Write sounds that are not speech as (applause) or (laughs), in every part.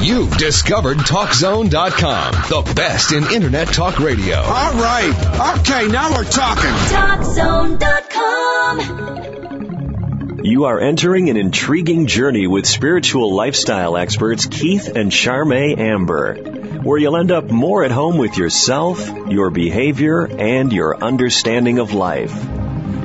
You've discovered TalkZone.com, the best in Internet talk radio. All right. Okay, now we're talking. TalkZone.com. You are entering an intriguing journey with spiritual lifestyle experts Keith and Charme Amber, where you'll end up more at home with yourself, your behavior, and your understanding of life.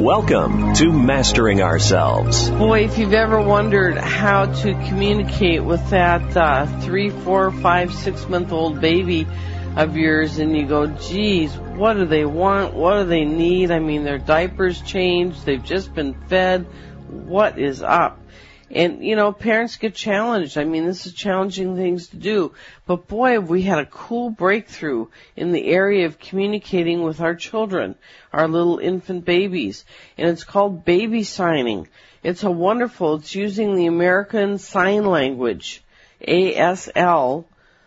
Welcome to Mastering Ourselves. Boy, if you've ever wondered how to communicate with that uh, three, four, five, six month old baby of yours and you go, geez, what do they want? What do they need? I mean, their diapers changed. They've just been fed. What is up? And, you know, parents get challenged. I mean, this is challenging things to do. But boy, have we had a cool breakthrough in the area of communicating with our children, our little infant babies. And it's called baby signing. It's a wonderful, it's using the American Sign Language, ASL,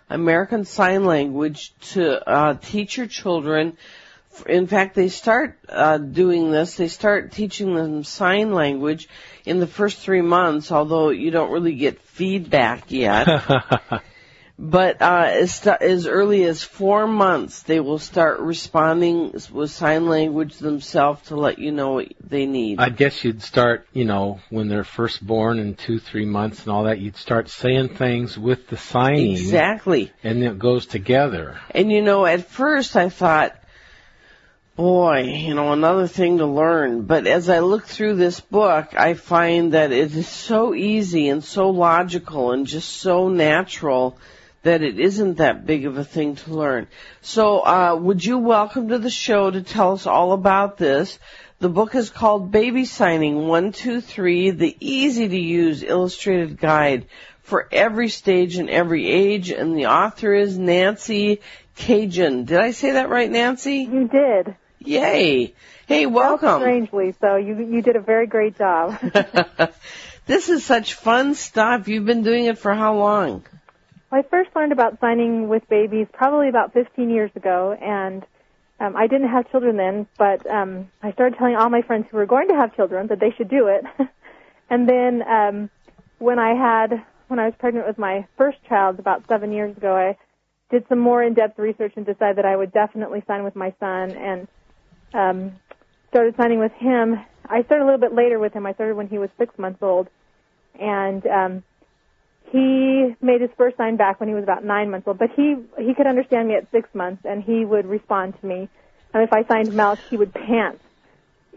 American Sign Language to uh, teach your children. In fact, they start uh, doing this. They start teaching them sign language in the first three months, although you don't really get feedback yet. (laughs) but uh, as, as early as four months, they will start responding with sign language themselves to let you know what they need. I guess you'd start, you know, when they're first born in two, three months and all that, you'd start saying things with the signing. Exactly. And it goes together. And you know, at first I thought, boy, you know, another thing to learn. But as I look through this book, I find that it is so easy and so logical and just so natural that it isn't that big of a thing to learn. So, uh, would you welcome to the show to tell us all about this? The book is called Baby Signing 123, the easy to use illustrated guide for every stage and every age, and the author is Nancy Cadjan. Did I say that right, Nancy? You did. Yay. Hey, welcome. Strangely, so you you did a very great job. (laughs) this is such fun stuff. You've been doing it for how long? I first learned about signing with babies probably about 15 years ago, and um, I didn't have children then, but um, I started telling all my friends who were going to have children that they should do it. (laughs) and then um, when I had when I was pregnant with my first child about seven years ago, I did some more in-depth research and decided that I would definitely sign with my son, and um, started signing with him. I started a little bit later with him. I started when he was six months old, and um, he made his first sign back when he was about nine months old, but he he could understand me at six months, and he would respond to me. And if I signed milk, he would pant.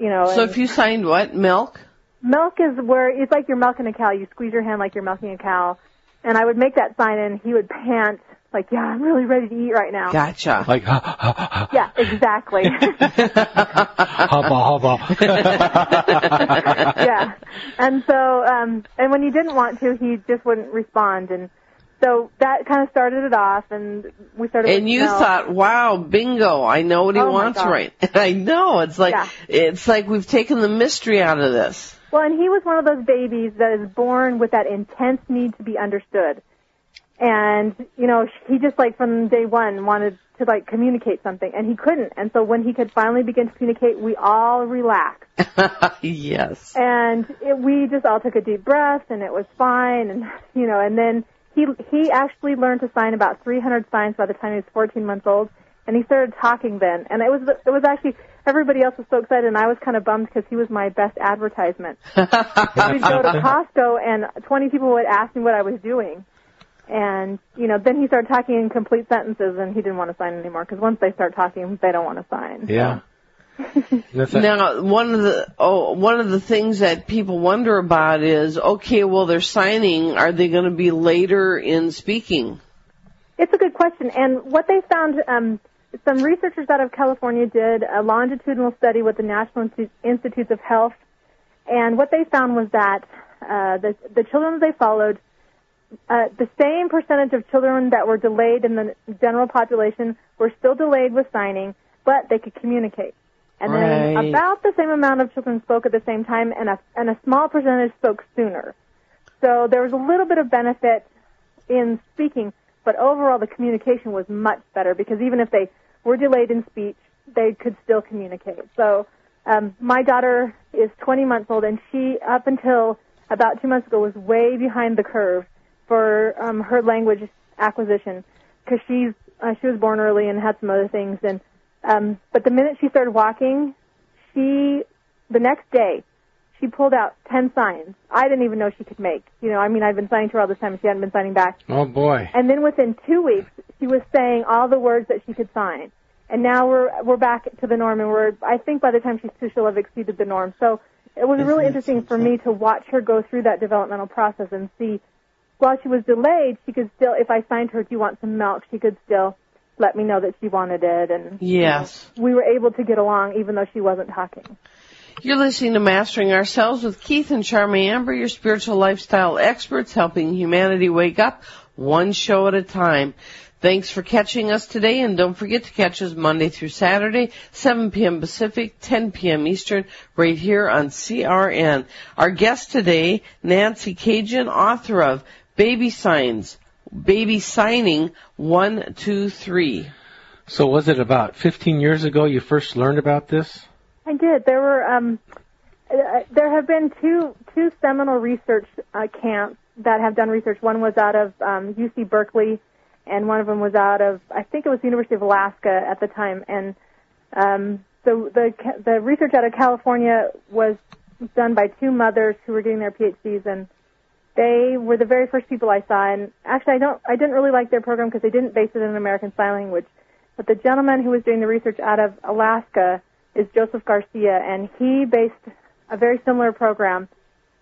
You know. So if you signed what milk? Milk is where it's like you're milking a cow. You squeeze your hand like you're milking a cow, and I would make that sign, and he would pant like, "Yeah, I'm really ready to eat right now." Gotcha. Like, ha, ha, ha. Yeah, exactly. (laughs) hubba, hubba. (laughs) yeah. And so, um, and when he didn't want to, he just wouldn't respond. And so that kind of started it off, and we started. And with you milk. thought, "Wow, bingo! I know what he Oh, my wants God. right." (laughs) I know. It's like Yeah. it's like we've taken the mystery out of this. Well, and he was one of those babies that is born with that intense need to be understood. And, you know, he just like from day one wanted to like communicate something and he couldn't. And so when he could finally begin to communicate, we all relaxed. (laughs) yes. And it, we just all took a deep breath and it was fine and, you know, and then he, he actually learned to sign about 300 signs by the time he was 14 months old and he started talking then. And it was, it was actually, everybody else was so excited and I was kind of bummed because he was my best advertisement. (laughs) We'd go to (laughs) Costco and 20 people would ask me what I was doing. And, you know, then he started talking in complete sentences and he didn't want to sign anymore because once they start talking, they don't want to sign. Yeah. (laughs) That's a- Now, one of the oh, one of the things that people wonder about is, okay, well, they're signing. Are they going to be later in speaking? It's a good question. And what they found, um, some researchers out of California did a longitudinal study with the National Institutes of Health. And what they found was that uh, the, the children they followed, uh, the same percentage of children that were delayed in the general population were still delayed with signing, but they could communicate. And then about the same amount of children spoke at the same time, and a and a small percentage spoke sooner. So there was a little bit of benefit in speaking, but overall the communication was much better because even if they were delayed in speech, they could still communicate. So um, my daughter is 20 months old, and she, up until about two months ago, was way behind the curve for um, her language acquisition because she's uh, she was born early and had some other things. And um, but the minute she started walking, she the next day she pulled out 10 signs. I didn't even know she could make. You know, I mean, I've been signing to her all this time, and she hadn't been signing back. Oh boy. And then within two weeks, she was saying all the words that she could sign. And now we're we're back to the norm, and we're I think by the time she's two, she'll have exceeded the norm. So it was really interesting for me to watch her go through that developmental process and see. While she was delayed, she could still, if I signed her, "Do you want some milk?" She could still let me know that she wanted it, and Yes. we were able to get along even though she wasn't talking. You're listening to Mastering Ourselves with Keith and Charmy Amber, your spiritual lifestyle experts helping humanity wake up one show at a time. Thanks for catching us today and don't forget to catch us Monday through Saturday, 7 p.m. Pacific, 10 p.m. Eastern, right here on CRN. Our guest today, Nancy Cadjan, author of Baby Signs, Baby Signing 123. So was it about 15 years ago you first learned about this? I did. There were um, uh, there have been two two seminal research uh, camps that have done research. One was out of um, UC Berkeley, and one of them was out of I think it was the University of Alaska at the time. And um, so the ca- the research out of California was done by two mothers who were getting their PhDs, and they were the very first people I saw. And actually, I don't I didn't really like their program because they didn't base it in American Sign Language. But the gentleman who was doing the research out of Alaska is Joseph Garcia, and he based a very similar program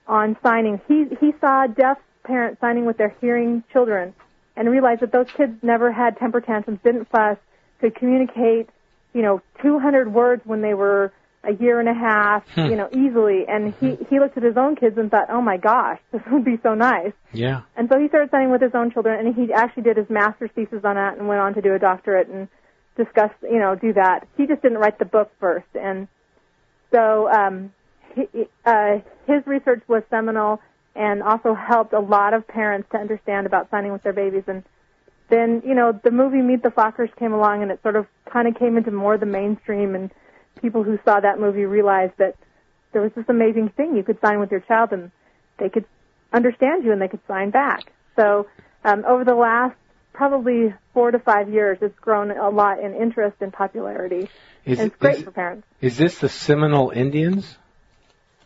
on signing. He he saw deaf parents signing with their hearing children, and realized that those kids never had temper tantrums, didn't fuss, could communicate, you know, 200 words when they were a year and a half, you know, easily. And he he looked at his own kids and thought, oh my gosh, (laughs) this would be so nice. Yeah. And so he started signing with his own children, and he actually did his master's thesis on that, and went on to do a doctorate and discuss, you know, do that. He just didn't write the book first, and so um, he, uh, his research was seminal and also helped a lot of parents to understand about signing with their babies. And then, you know, the movie Meet the Fockers came along, and it sort of kind of came into more the mainstream, and people who saw that movie realized that there was this amazing thing you could sign with your child, and they could understand you, and they could sign back. So um, over the last probably four to five years, it's grown a lot in interest and popularity. Is, and it's great is, for parents. is this the Seminole Indians?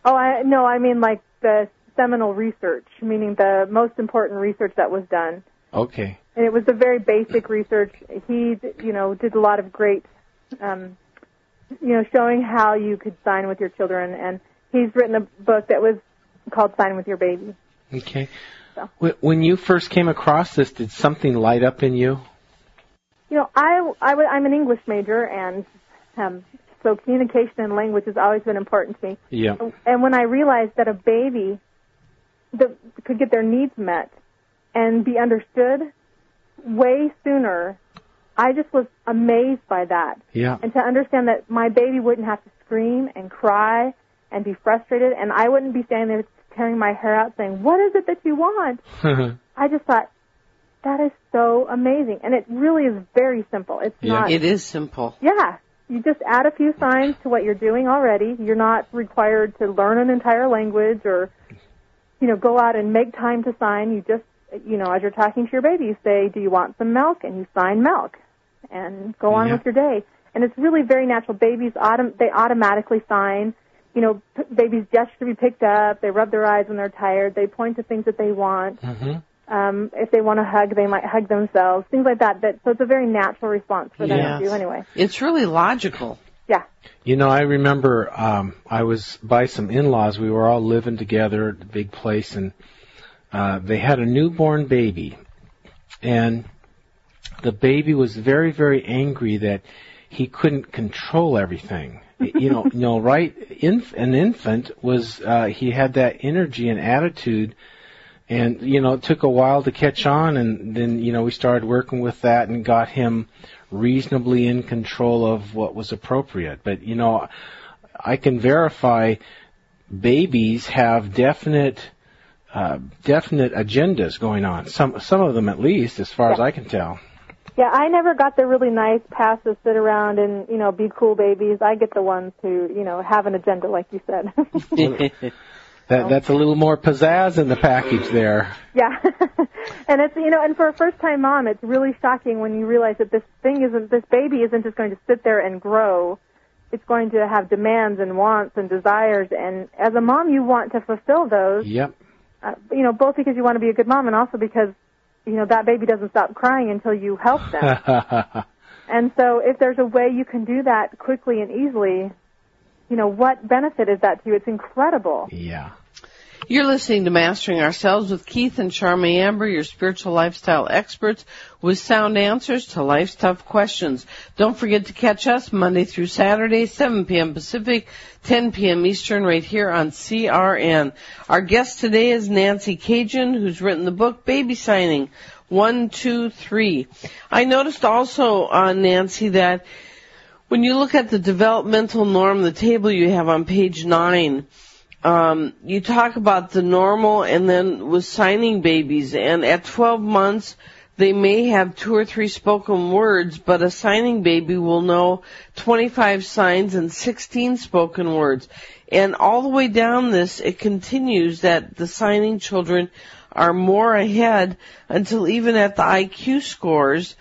Oh, I no, I mean like the seminal research, meaning the most important research that was done. Okay. And it was the very basic research. He, you know, did a lot of great, um, you know, showing how you could sign with your children. And he's written a book that was called Sign with Your Baby. Okay. So. When you first came across this, did something light up in you? You know, I, I w- I'm an English major, and um, so communication and language has always been important to me. Yeah. And when I realized that a baby that could get their needs met and be understood way sooner, I just was amazed by that. Yeah. And to understand that my baby wouldn't have to scream and cry and be frustrated, and I wouldn't be standing there tearing my hair out saying, "What is it that you want?" (laughs) I just thought that is so amazing, and it really is very simple. It's Yeah. not. It is simple. Yeah. You just add a few signs to what you're doing already. You're not required to learn an entire language or, you know, go out and make time to sign. You just, you know, as you're talking to your baby, you say, do you want some milk? And you sign milk and go on Yeah. with your day. And it's really very natural. Babies, autom- they automatically sign. You know, p- babies gesture to be picked up. They rub their eyes when they're tired. They point to things that they want. hmm Um, if they want to hug, they might hug themselves. Things like that. That so it's a very natural response for them Yes. to do anyway. It's really logical. Yeah. You know, I remember um, I was by some in-laws. We were all living together at a big place, and uh, they had a newborn baby, and the baby was very, very angry that he couldn't control everything. (laughs) you know, you know, right? Inf- an infant was uh, he had that energy and attitude. And you know, it took a while to catch on, and then you know we started working with that and got him reasonably in control of what was appropriate. But you know, I can verify babies have definite uh, definite agendas going on. Some some of them at least, as far as I can tell. Yeah, I never got the really nice pass to sit around and you know be cool babies. I get the ones who you know have an agenda, like you said. (laughs) that that's a little more pizzazz in the package there. Yeah, (laughs) and it's you know, and for a first time mom, it's really shocking when you realize that this thing isn't this baby isn't just going to sit there and grow. It's going to have demands and wants and desires, and as a mom, you want to fulfill those. Yep. Uh, you know, both because you want to be a good mom, and also because you know that baby doesn't stop crying until you help them. (laughs) and so, if there's a way you can do that quickly and easily, you know, what benefit is that to you? It's incredible. Yeah. You're listening to Mastering Ourselves with Keith and Charmy Amber, your spiritual lifestyle experts with sound answers to life's tough questions. Don't forget to catch us Monday through Saturday, 7 p.m. Pacific, 10 p.m. Eastern, right here on CRN. Our guest today is Nancy Cadjan, who's written the book Baby Signing, One, Two, Three. I noticed also, uh, Nancy, that when you look at the developmental norm, the table you have on page 9, um, you talk about the normal and then with signing babies and at 12 months they may have two or three spoken words, but a signing baby will know 25 signs and 16 spoken words. And all the way down this, it continues that the signing children are more ahead until even at the IQ scores,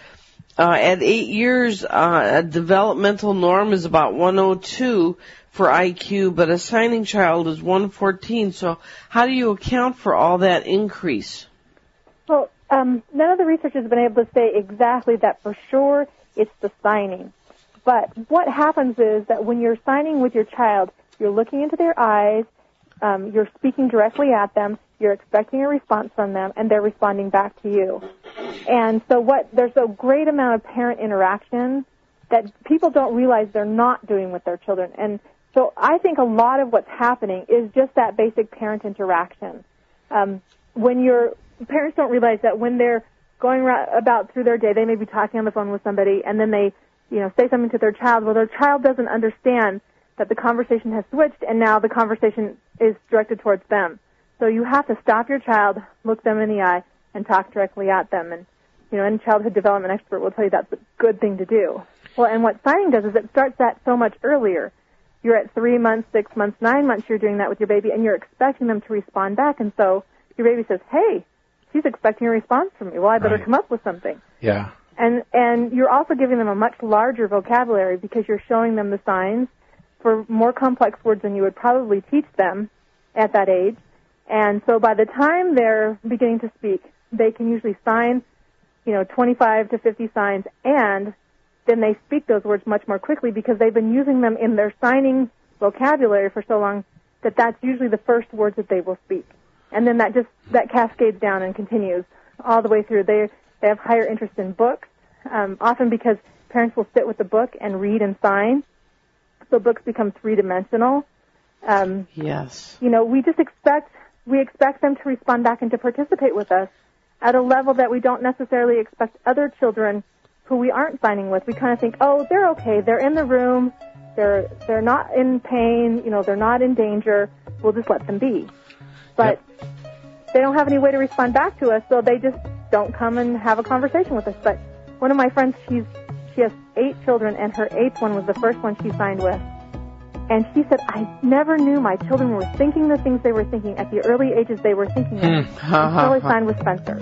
uh, at eight years, uh, a developmental norm is about 102, for IQ, but a signing child is 114. So how do you account for all that increase? Well, um, none of the research has been able to say exactly that for sure it's the signing. But what happens is that when you're signing with your child, you're looking into their eyes, um, you're speaking directly at them, you're expecting a response from them, and they're responding back to you. And so what, there's a great amount of parent interaction that people don't realize they're not doing with their children. And so I think a lot of what's happening is just that basic parent interaction. Um, when your parents don't realize that when they're going about through their day, they may be talking on the phone with somebody, and then they, you know, say something to their child. Well, their child doesn't understand that the conversation has switched, and now the conversation is directed towards them. So you have to stop your child, look them in the eye, and talk directly at them. And you know, any childhood development expert will tell you that's a good thing to do. Well, and what signing does is it starts that so much earlier you're at three months, six months, nine months, you're doing that with your baby, and you're expecting them to respond back. And so your baby says, "Hey, she's expecting a response from me. Well, I better right. come up with something." Yeah. And and you're also giving them a much larger vocabulary because you're showing them the signs for more complex words than you would probably teach them at that age. And so by the time they're beginning to speak, they can usually sign, you know, 25 to 50 signs and then they speak those words much more quickly because they've been using them in their signing vocabulary for so long that that's usually the first words that they will speak. And then that just, that cascades down and continues all the way through. They, they have higher interest in books, um, often because parents will sit with the book and read and sign. So books become three dimensional. Um, yes. You know, we just expect, we expect them to respond back and to participate with us at a level that we don't necessarily expect other children who we aren't signing with, we kind of think, oh, they're okay. They're in the room. They're they're not in pain. You know, they're not in danger. We'll just let them be. But yep. they don't have any way to respond back to us, so they just don't come and have a conversation with us. But one of my friends, she's she has eight children, and her eighth one was the first one she signed with. And she said, I never knew my children were thinking the things they were thinking at the early ages they were thinking of hmm. until I (laughs) signed with Spencer.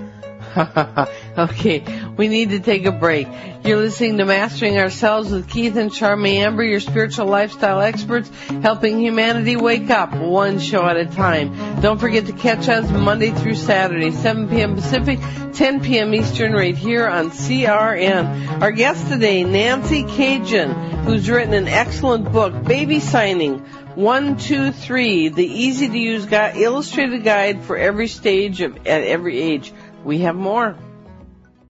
(laughs) okay, we need to take a break. You're listening to Mastering Ourselves with Keith and Charmy Amber, your spiritual lifestyle experts, helping humanity wake up one show at a time. Don't forget to catch us Monday through Saturday, 7 p.m. Pacific, 10 p.m. Eastern, right here on CRN. Our guest today, Nancy Cadjan, who's written an excellent book, Baby Signing. One, two, three, the easy to use illustrated guide for every stage of, at every age. We have more.